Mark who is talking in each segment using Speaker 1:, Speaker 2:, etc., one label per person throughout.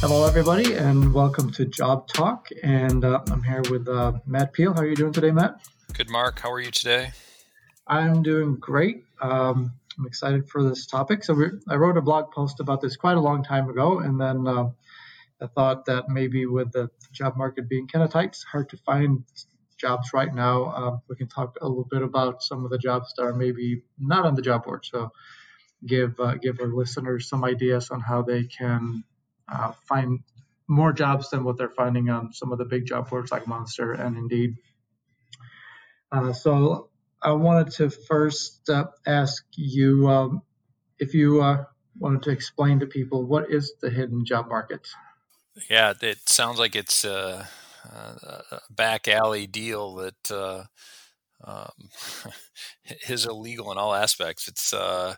Speaker 1: Hello, everybody, and welcome to Job Talk. And uh, I'm here with uh, Matt Peal. How are you doing today, Matt?
Speaker 2: Good, Mark. How are you today?
Speaker 1: I'm doing great. Um, I'm excited for this topic. So, I wrote a blog post about this quite a long time ago, and then uh, I thought that maybe with the job market being kind of tight, it's hard to find jobs right now. Uh, we can talk a little bit about some of the jobs that are maybe not on the job board. So, give uh, give our listeners some ideas on how they can uh, find more jobs than what they're finding on some of the big job boards like Monster and Indeed. Uh, so I wanted to first uh, ask you um, if you uh, wanted to explain to people what is the hidden job market.
Speaker 2: Yeah, it sounds like it's a, a back alley deal that uh, um, is illegal in all aspects. It's uh,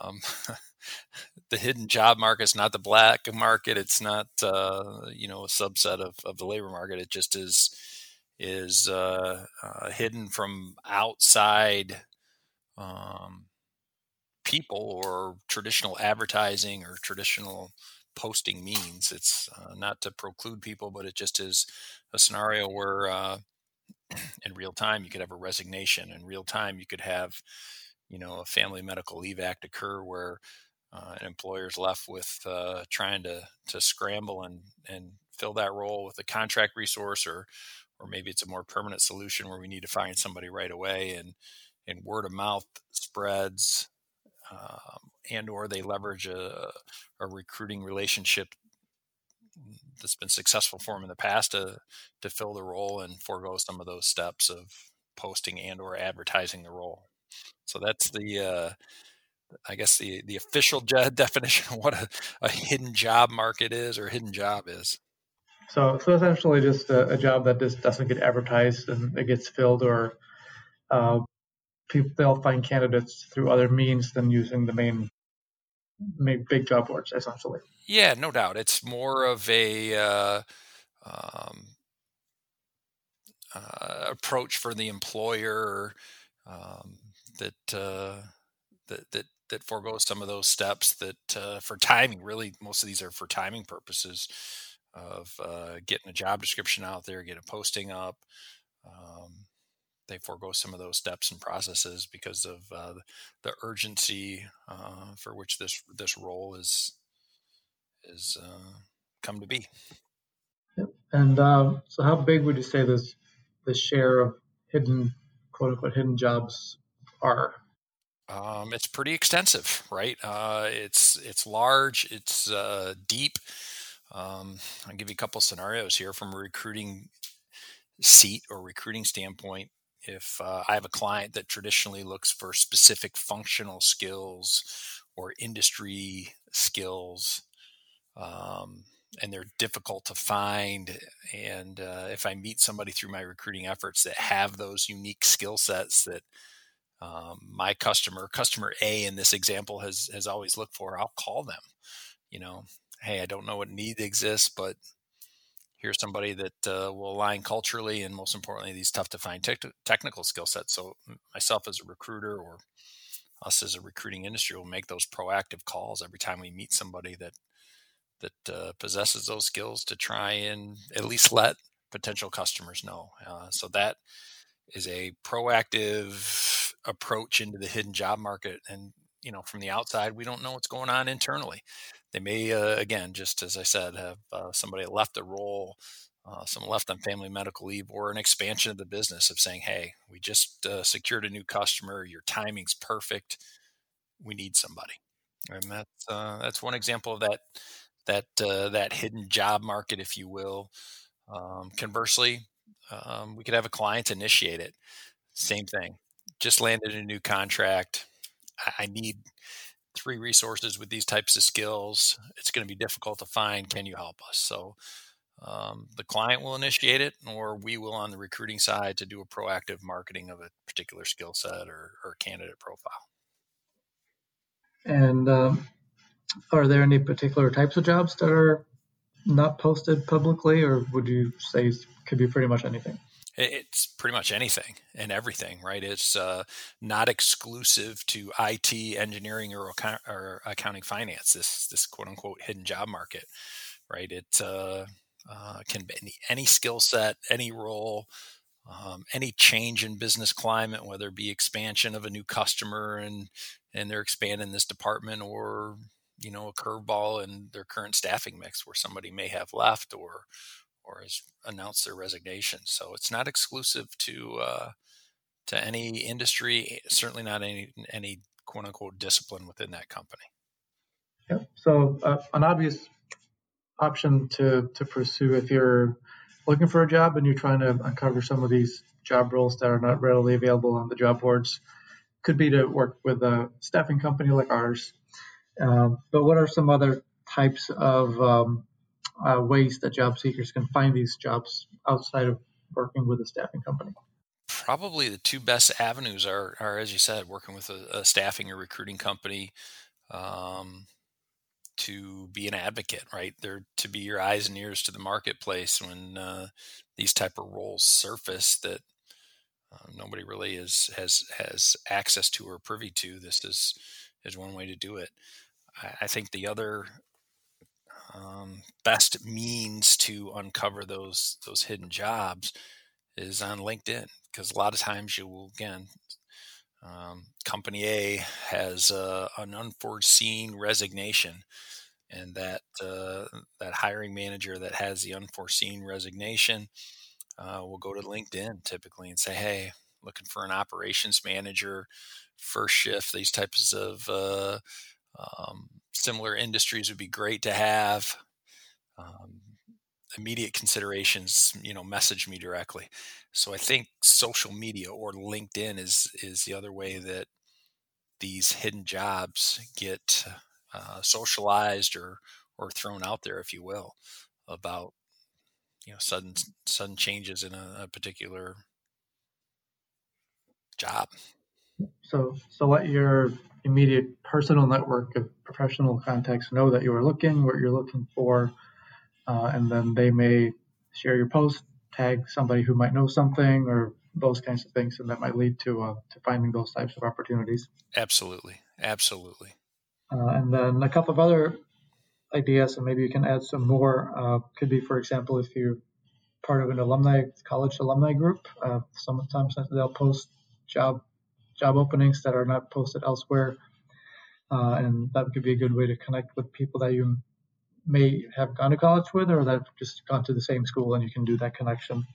Speaker 2: um, the hidden job market is not the black market. It's not uh, you know a subset of, of the labor market. It just is is uh, uh, hidden from outside um, people or traditional advertising or traditional posting means. It's uh, not to preclude people, but it just is a scenario where uh, in real time you could have a resignation. In real time you could have you know a family medical leave act occur where uh, an employer is left with uh, trying to to scramble and and fill that role with a contract resource or or maybe it's a more permanent solution where we need to find somebody right away and and word of mouth spreads um, and or they leverage a, a recruiting relationship that's been successful for them in the past to to fill the role and forego some of those steps of posting and or advertising the role. So that's the, uh, I guess the the official definition of what a, a, hidden job market is or hidden job is.
Speaker 1: So, so essentially, just a, a job that just doesn't get advertised and it gets filled, or uh, people they'll find candidates through other means than using the main main big job boards, essentially.
Speaker 2: Yeah, no doubt. It's more of a uh, um, uh, approach for the employer. Um, that uh, that that that foregoes some of those steps that uh, for timing really most of these are for timing purposes of uh, getting a job description out there get a posting up um, they forego some of those steps and processes because of uh, the urgency uh, for which this this role is is uh, come to be
Speaker 1: yep. and um, so how big would you say this the share of hidden quote unquote hidden jobs are?
Speaker 2: Um, it's pretty extensive, right? Uh, it's it's large, it's uh, deep. Um, I'll give you a couple scenarios here from a recruiting seat or recruiting standpoint. If uh, I have a client that traditionally looks for specific functional skills or industry skills, um, and they're difficult to find. And uh, if I meet somebody through my recruiting efforts that have those unique skill sets that um, my customer, customer A in this example, has has always looked for. I'll call them. You know, hey, I don't know what need exists, but here's somebody that uh, will align culturally and most importantly these tough to find te- technical skill sets. So myself as a recruiter or us as a recruiting industry will make those proactive calls every time we meet somebody that that uh, possesses those skills to try and at least let potential customers know. Uh, so that is a proactive approach into the hidden job market and you know from the outside we don't know what's going on internally. They may uh, again just as i said have uh, somebody left a role uh, someone left on family medical leave or an expansion of the business of saying hey we just uh, secured a new customer. Your timing's perfect. We need somebody. And that's uh, that's one example of that that uh, that hidden job market if you will. Um, conversely um, we could have a client initiate it. Same thing just landed a new contract. I need three resources with these types of skills. It's going to be difficult to find. Can you help us? So um, the client will initiate it, or we will on the recruiting side to do a proactive marketing of a particular skill set or, or candidate profile.
Speaker 1: And um, are there any particular types of jobs that are not posted publicly, or would you say could be pretty much anything?
Speaker 2: It's pretty much anything and everything, right? It's uh, not exclusive to IT, engineering, or, account- or accounting finance. This this quote unquote hidden job market. right? It uh, uh, can be any, any skill set, any role, um, any change in business climate, whether it be expansion of a new customer and and they're expanding this department, or you know a curveball in their current staffing mix where somebody may have left or or has announced their resignation. So it's not exclusive to uh, to any industry, certainly not any any quote unquote discipline within that company.
Speaker 1: Yeah. So uh, an obvious option to to pursue if you're looking for a job and you're trying to uncover some of these job roles that are not readily available on the job boards could be to work with a staffing company like ours. Um, but what are some other types of um, uh, ways that job seekers can find these jobs outside of working with a staffing company?
Speaker 2: Probably the two best avenues are, are as you said, working with a, a staffing or recruiting company um, to be an advocate, right? They're to be your eyes and ears to the marketplace when uh, these type of roles surface that uh, nobody really is has has access to or privy to. This is is one way to do it. I, I think the other um, best means to uncover those those hidden jobs is on LinkedIn because a lot of times you will again um, company A has uh, an unforeseen resignation, and that uh, that hiring manager that has the unforeseen resignation uh, will go to LinkedIn typically and say, "Hey, looking for an operations manager, first shift. These types of uh, um, similar industries would be great to have." Um, immediate considerations, you know, message me directly. So I think social media or LinkedIn is is the other way that these hidden jobs get uh, socialized or or thrown out there, if you will, about you know sudden sudden changes in a, a particular job.
Speaker 1: So so let your immediate personal network of professional contacts know that you are looking, what you're looking for, uh, and then they may share your post, tag somebody who might know something, or those kinds of things, and that might lead to uh, to finding those types of opportunities.
Speaker 2: Absolutely, absolutely.
Speaker 1: Uh, and then a couple of other ideas, and maybe you can add some more. Uh, could be, for example, if you're part of an alumni college alumni group, uh, sometimes they'll post job job openings that are not posted elsewhere, uh, and that could be a good way to connect with people that you may have gone to college with or that have just gone to the same school and you can do that connection.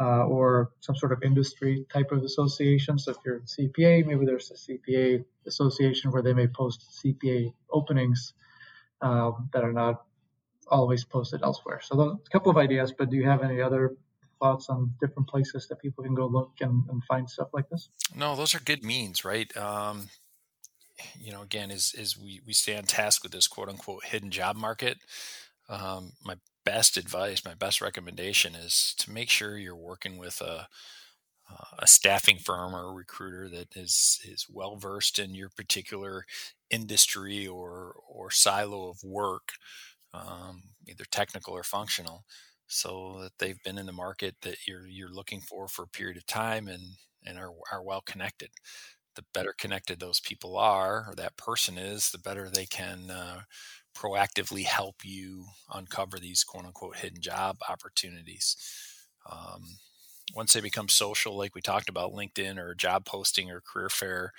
Speaker 1: Uh, or some sort of industry type of association. So if you're CPA, maybe there's a CPA association where they may post CPA openings um, that are not always posted elsewhere. So those, a couple of ideas, but do you have any other thoughts on different places that people can go look and, and find stuff like this?
Speaker 2: No, those are good means, right? Um, you know, again, as as we we stay on task with this quote unquote hidden job market, um, my best advice, my best recommendation is to make sure you're working with a a staffing firm or a recruiter that is is well versed in your particular industry or or silo of work, um, either technical or functional, so that they've been in the market that you're you're looking for for a period of time and and are are well connected the better connected those people are or that person is, the better they can uh, proactively help you uncover these quote unquote hidden job opportunities. Um, once they become social, like we talked about, LinkedIn or job posting or career fair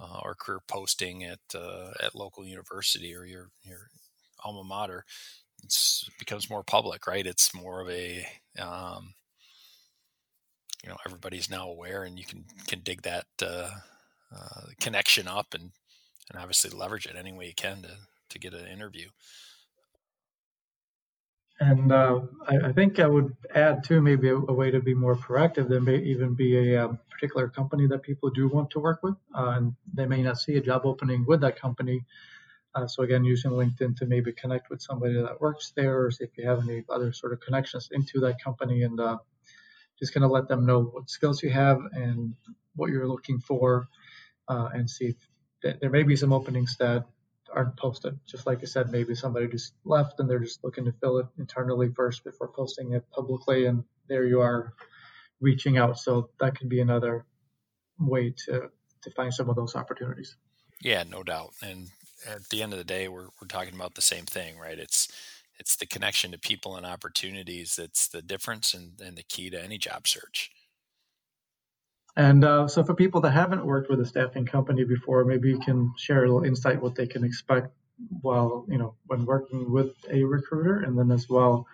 Speaker 2: uh, or career posting at uh, at local university or your your alma mater, it becomes more public, right? It's more of a um, you know everybody's now aware, and you can can dig that uh, uh, connection up and and obviously leverage it any way you can to to get an interview.
Speaker 1: And uh, I, I, think I would add too maybe a, a, way to be more proactive. There may even be a um, particular company that people do want to work with, uh, and they may not see a job opening with that company. Uh, so again, using LinkedIn to maybe connect with somebody that works there, or see if you have any other sort of connections into that company, and uh, just kind of let them know what skills you have and what you're looking for, uh, and see if there may be some openings that aren't posted. Just like I said, maybe somebody just left and they're just looking to fill it internally first before posting it publicly, and there you are reaching out. So that could be another way to to find some of those opportunities.
Speaker 2: Yeah, no doubt. And at the end of the day, we're we're talking about the same thing, right? It's it's the connection to people and opportunities that's the difference and, and the key to any job search.
Speaker 1: And uh, so, for people that haven't worked with a staffing company before, maybe you can share a little insight what they can expect while you know when working with a recruiter, and then as well,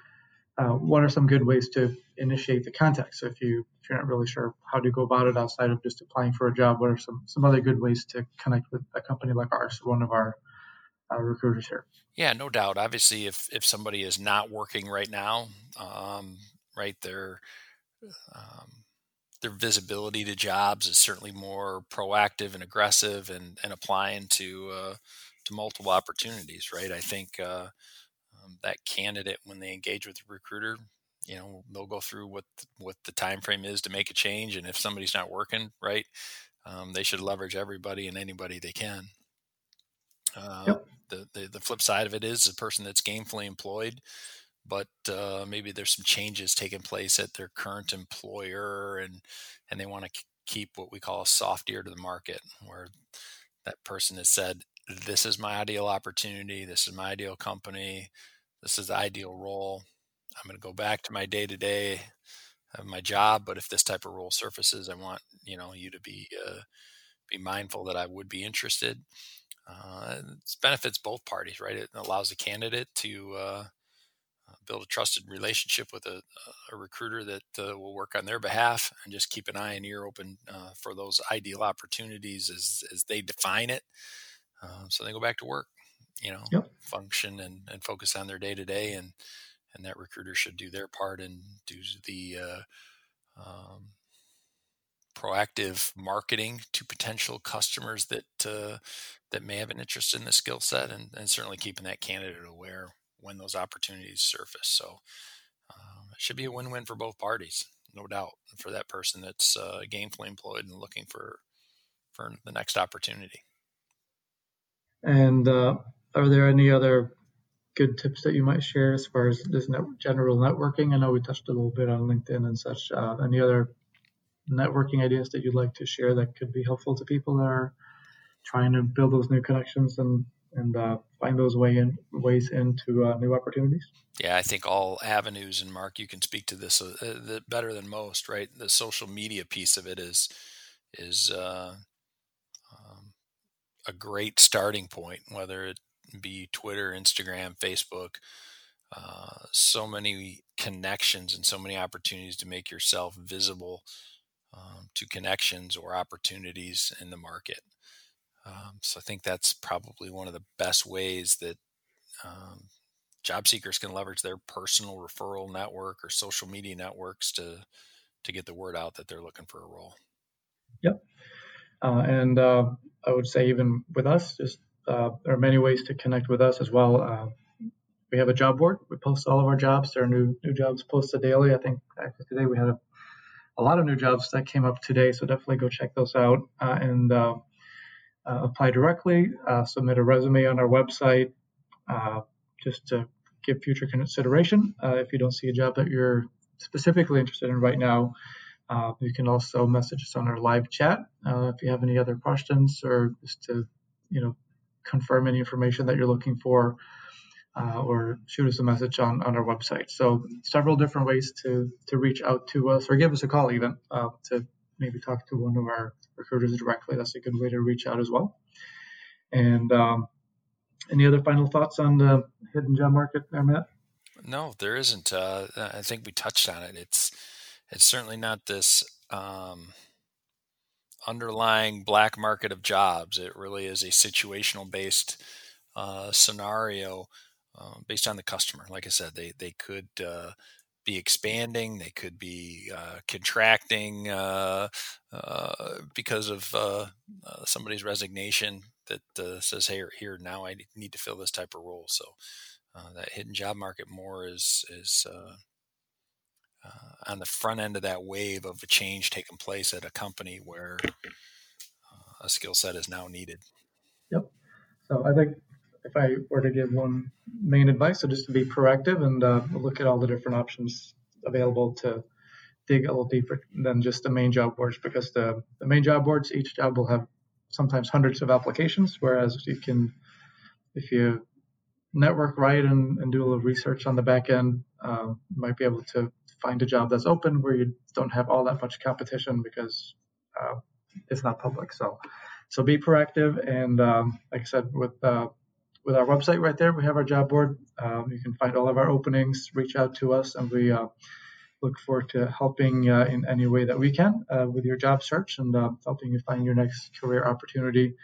Speaker 1: uh, what are some good ways to initiate the contact? So, if you if you're not really sure how to go about it outside of just applying for a job, what are some some other good ways to connect with a company like ours, one of our uh, recruiters here?
Speaker 2: Yeah, no doubt. Obviously, if if somebody is not working right now, um, right, they're um, their visibility to jobs is certainly more proactive and aggressive and, and applying to uh, to multiple opportunities right i think uh, um, that candidate when they engage with the recruiter you know they'll go through what what the time frame is to make a change and if somebody's not working right um, they should leverage everybody and anybody they can uh, yep. the, the the flip side of it is the person that's gainfully employed but uh, maybe there's some changes taking place at their current employer and and they want to keep what we call a soft ear to the market where that person has said this is my ideal opportunity this is my ideal company this is the ideal role. I'm going to go back to my day to day of my job but if this type of role surfaces i want you know you to be uh, be mindful that i would be interested. Uh, it benefits both parties right? It allows the candidate to uh, build a trusted relationship with a, a recruiter that uh, will work on their behalf and just keep an eye and ear open uh, for those ideal opportunities as, as they define it. Uh, so they go back to work, you know, yep. function and, and focus on their day to day. And, and that recruiter should do their part and do the uh, um, proactive marketing to potential customers that uh, that may have an interest in the skill set and, and certainly keeping that candidate aware when those opportunities surface. So um, it should be a win-win for both parties, no doubt, for that person that's uh, gainfully employed and looking for for the next opportunity.
Speaker 1: And uh, are there any other good tips that you might share as far as this net, general networking? I know we touched a little bit on LinkedIn and such. Uh, any other networking ideas that you'd like to share that could be helpful to people that are trying to build those new connections and and uh, find those way in ways into uh, new opportunities.
Speaker 2: Yeah, I think all avenues, and Mark, you can speak to this uh, better than most, right? The social media piece of it is is uh, um, a great starting point, whether it be Twitter, Instagram, Facebook. Uh, so many connections and so many opportunities to make yourself visible um, to connections or opportunities in the market. Um, so I think that's probably one of the best ways that um, job seekers can leverage their personal referral network or social media networks to to get the word out that they're looking for a role.
Speaker 1: Yep. Uh, and uh, I would say even with us, just uh, there are many ways to connect with us as well. Uh, we have a job board. We post all of our jobs. There are new new jobs posted daily. I think actually today we had a, a lot of new jobs that came up today, so definitely go check those out. Uh, and uh, uh, apply directly, submit a resume on our website just to give future consideration. if you don't see a job that you're specifically interested in right now, you can also message us on our live chat if you have any other questions or just to, you know, confirm any information that you're looking for, uh, or shoot us a message on, on our website. So several different ways to to reach out to us or give us a call even to maybe talk to one of our recruiters directly. That's a good way to reach out as well. And um, any other final thoughts on the hidden job market there, Matt?
Speaker 2: No, there isn't. Uh, I think we touched on it. It's it's certainly not this um, underlying black market of jobs. It really is a situational based uh, scenario uh, based on the customer. Like I said, they they could uh, be expanding, they could be uh, contracting uh, uh, because of somebody's resignation that says, "Hey, here now I need to fill this type of role." So that hidden job market more is is on the front end of that wave of a change taking place at a company where a skill set is now needed.
Speaker 1: Yep. So I think if I were to give one main advice, so just to be proactive and uh, look at all the different options available to dig a little deeper than just the main job boards, because the, the main job boards, each job will have sometimes hundreds of applications, whereas you can, if you network right and, and do a little research on the back end, um, you might be able to find a job that's open where you don't have all that much competition because uh, it's not public. So, so be proactive. And um, like I said, with uh, with our website right there, we have our job board. Um, you can find all of our openings. Reach out to us, and we uh, look forward to helping uh, in any way that we can uh, with your job search and uh, helping you find your next career opportunity.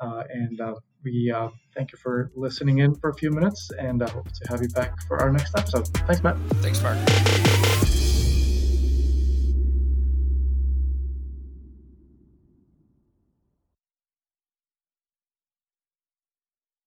Speaker 1: and we thank you for listening in for a few minutes, and I hope to have you back for our next episode. Thanks, Matt.
Speaker 2: Thanks, Mark.